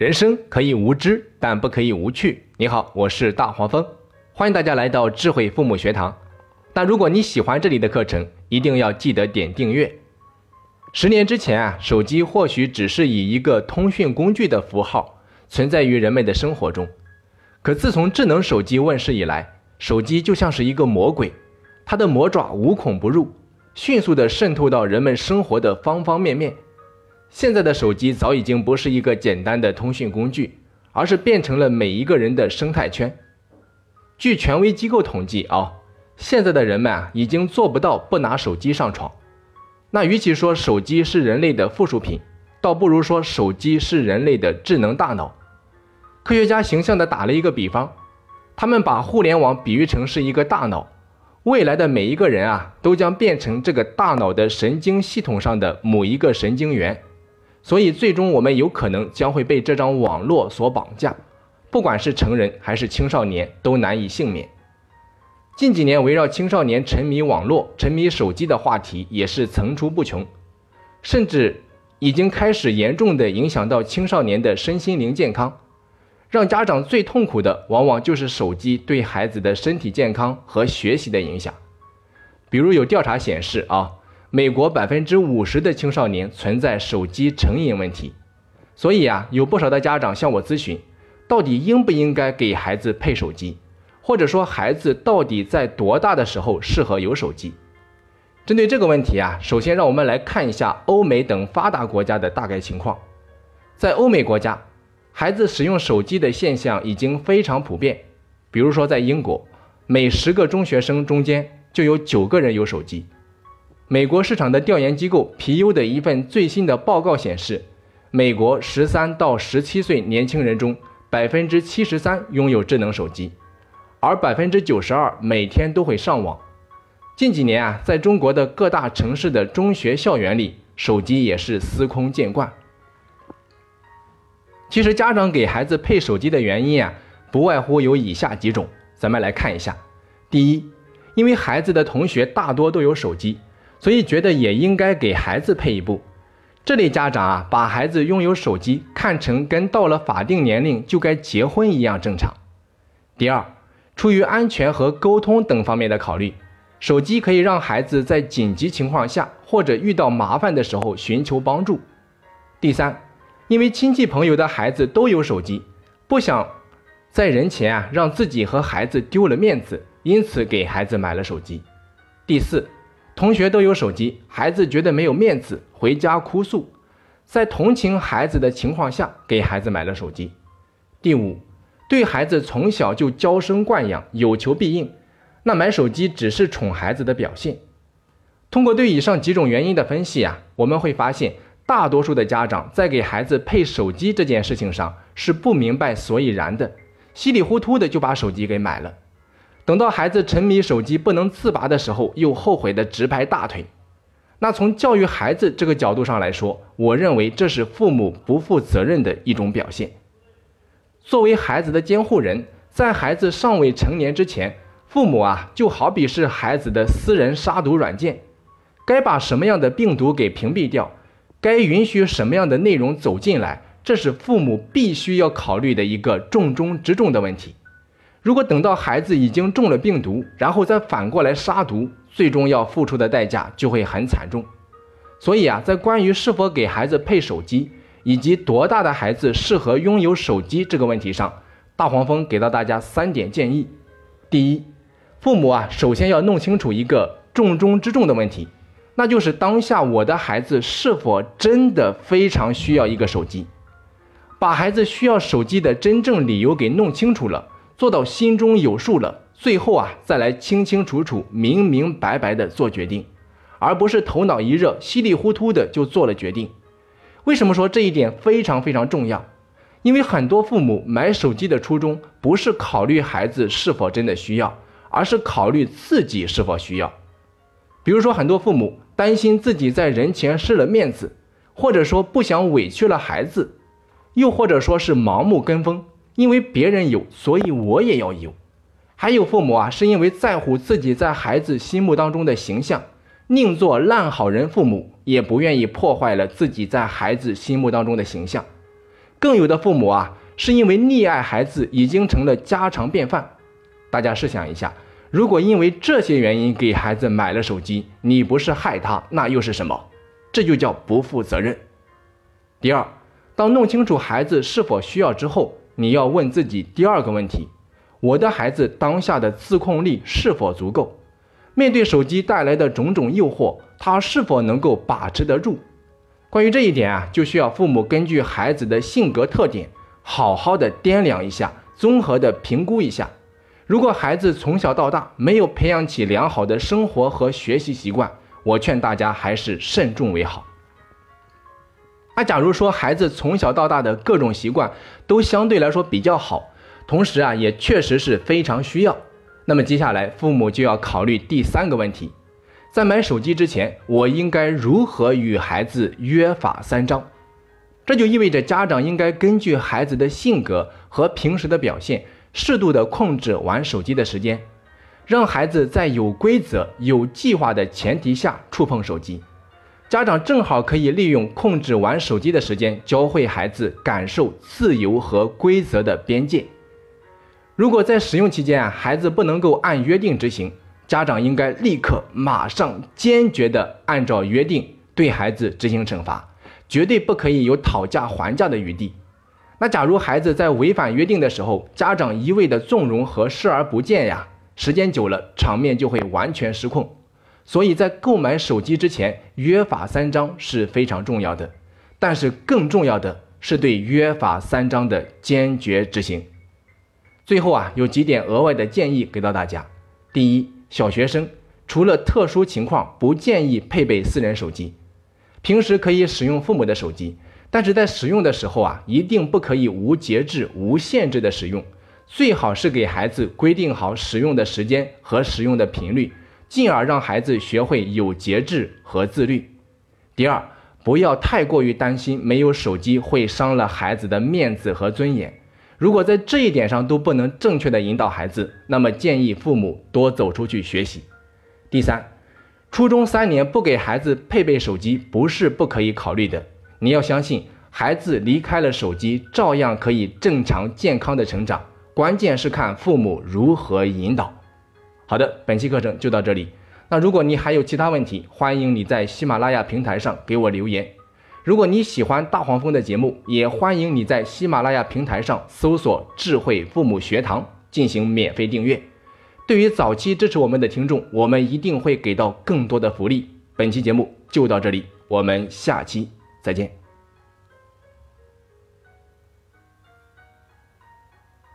人生可以无知，但不可以无趣。你好，我是大黄蜂，欢迎大家来到智慧父母学堂。但如果你喜欢这里的课程，一定要记得点订阅。十年之前啊，手机或许只是以一个通讯工具的符号存在于人们的生活中。可自从智能手机问世以来，手机就像是一个魔鬼，它的魔爪无孔不入，迅速地渗透到人们生活的方方面面。现在的手机早已经不是一个简单的通讯工具，而是变成了每一个人的生态圈。据权威机构统计啊，现在的人们啊已经做不到不拿手机上床。那与其说手机是人类的附属品，倒不如说手机是人类的智能大脑。科学家形象地打了一个比方，他们把互联网比喻成是一个大脑，未来的每一个人啊都将变成这个大脑的神经系统上的某一个神经元。所以，最终我们有可能将会被这张网络所绑架，不管是成人还是青少年，都难以幸免。近几年，围绕青少年沉迷网络、沉迷手机的话题也是层出不穷，甚至已经开始严重的影响到青少年的身心灵健康。让家长最痛苦的，往往就是手机对孩子的身体健康和学习的影响。比如有调查显示啊。美国百分之五十的青少年存在手机成瘾问题，所以啊，有不少的家长向我咨询，到底应不应该给孩子配手机，或者说孩子到底在多大的时候适合有手机？针对这个问题啊，首先让我们来看一下欧美等发达国家的大概情况。在欧美国家，孩子使用手机的现象已经非常普遍，比如说在英国，每十个中学生中间就有九个人有手机。美国市场的调研机构皮尤的一份最新的报告显示，美国十三到十七岁年轻人中，百分之七十三拥有智能手机，而百分之九十二每天都会上网。近几年啊，在中国的各大城市的中学校园里，手机也是司空见惯。其实，家长给孩子配手机的原因啊，不外乎有以下几种，咱们来看一下。第一，因为孩子的同学大多都有手机。所以觉得也应该给孩子配一部。这类家长啊，把孩子拥有手机看成跟到了法定年龄就该结婚一样正常。第二，出于安全和沟通等方面的考虑，手机可以让孩子在紧急情况下或者遇到麻烦的时候寻求帮助。第三，因为亲戚朋友的孩子都有手机，不想在人前啊让自己和孩子丢了面子，因此给孩子买了手机。第四。同学都有手机，孩子觉得没有面子，回家哭诉，在同情孩子的情况下，给孩子买了手机。第五，对孩子从小就娇生惯养，有求必应，那买手机只是宠孩子的表现。通过对以上几种原因的分析啊，我们会发现，大多数的家长在给孩子配手机这件事情上是不明白所以然的，稀里糊涂的就把手机给买了。等到孩子沉迷手机不能自拔的时候，又后悔的直拍大腿。那从教育孩子这个角度上来说，我认为这是父母不负责任的一种表现。作为孩子的监护人，在孩子尚未成年之前，父母啊就好比是孩子的私人杀毒软件，该把什么样的病毒给屏蔽掉，该允许什么样的内容走进来，这是父母必须要考虑的一个重中之重的问题。如果等到孩子已经中了病毒，然后再反过来杀毒，最终要付出的代价就会很惨重。所以啊，在关于是否给孩子配手机，以及多大的孩子适合拥有手机这个问题上，大黄蜂给到大家三点建议。第一，父母啊，首先要弄清楚一个重中之重的问题，那就是当下我的孩子是否真的非常需要一个手机，把孩子需要手机的真正理由给弄清楚了。做到心中有数了，最后啊再来清清楚楚、明明白白的做决定，而不是头脑一热、稀里糊涂的就做了决定。为什么说这一点非常非常重要？因为很多父母买手机的初衷不是考虑孩子是否真的需要，而是考虑自己是否需要。比如说，很多父母担心自己在人前失了面子，或者说不想委屈了孩子，又或者说是盲目跟风。因为别人有，所以我也要有。还有父母啊，是因为在乎自己在孩子心目当中的形象，宁做烂好人父母，也不愿意破坏了自己在孩子心目当中的形象。更有的父母啊，是因为溺爱孩子已经成了家常便饭。大家试想一下，如果因为这些原因给孩子买了手机，你不是害他，那又是什么？这就叫不负责任。第二，当弄清楚孩子是否需要之后，你要问自己第二个问题：我的孩子当下的自控力是否足够？面对手机带来的种种诱惑，他是否能够把持得住？关于这一点啊，就需要父母根据孩子的性格特点，好好的掂量一下，综合的评估一下。如果孩子从小到大没有培养起良好的生活和学习习惯，我劝大家还是慎重为好。那假如说孩子从小到大的各种习惯都相对来说比较好，同时啊也确实是非常需要，那么接下来父母就要考虑第三个问题。在买手机之前，我应该如何与孩子约法三章？这就意味着家长应该根据孩子的性格和平时的表现，适度的控制玩手机的时间，让孩子在有规则、有计划的前提下触碰手机。家长正好可以利用控制玩手机的时间，教会孩子感受自由和规则的边界。如果在使用期间啊，孩子不能够按约定执行。家长应该立刻、马上、坚决地按照约定对孩子执行惩罚，绝对不可以有讨价还价的余地。那假如孩子在违反约定的时候，家长一味的纵容和视而不见呀，时间久了，场面就会完全失控。所以在购买手机之前，约法三章是非常重要的。但是更重要的是对约法三章的坚决执行。最后啊，有几点额外的建议给到大家：第一，小学生除了特殊情况，不建议配备私人手机。平时可以使用父母的手机，但是在使用的时候啊，一定不可以无节制、无限制的使用。最好是给孩子规定好使用的时间和使用的频率，进而让孩子学会有节制和自律。第二，不要太过于担心没有手机会伤了孩子的面子和尊严。如果在这一点上都不能正确的引导孩子，那么建议父母多走出去学习。第三，初中三年不给孩子配备手机不是不可以考虑的。你要相信，孩子离开了手机照样可以正常健康的成长，关键是看父母如何引导。好的，本期课程就到这里。那如果你还有其他问题，欢迎你在喜马拉雅平台上给我留言。如果你喜欢大黄蜂的节目，也欢迎你在喜马拉雅平台上搜索“智慧父母学堂”进行免费订阅。对于早期支持我们的听众，我们一定会给到更多的福利。本期节目就到这里，我们下期再见。